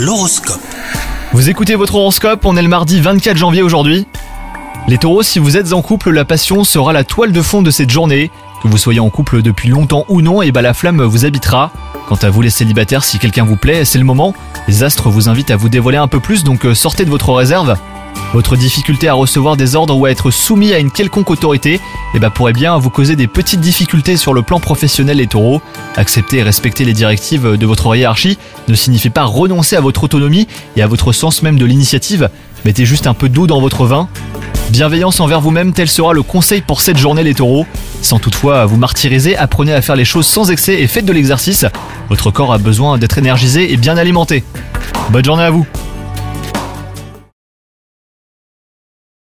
L'horoscope. Vous écoutez votre horoscope, on est le mardi 24 janvier aujourd'hui. Les taureaux, si vous êtes en couple, la passion sera la toile de fond de cette journée. Que vous soyez en couple depuis longtemps ou non, et bah la flamme vous habitera. Quant à vous les célibataires, si quelqu'un vous plaît, c'est le moment. Les astres vous invitent à vous dévoiler un peu plus, donc euh, sortez de votre réserve. Votre difficulté à recevoir des ordres ou à être soumis à une quelconque autorité eh ben, pourrait bien vous causer des petites difficultés sur le plan professionnel les taureaux. Accepter et respecter les directives de votre hiérarchie ne signifie pas renoncer à votre autonomie et à votre sens même de l'initiative. Mettez juste un peu d'eau dans votre vin. Bienveillance envers vous-même, tel sera le conseil pour cette journée les taureaux. Sans toutefois vous martyriser, apprenez à faire les choses sans excès et faites de l'exercice. Votre corps a besoin d'être énergisé et bien alimenté. Bonne journée à vous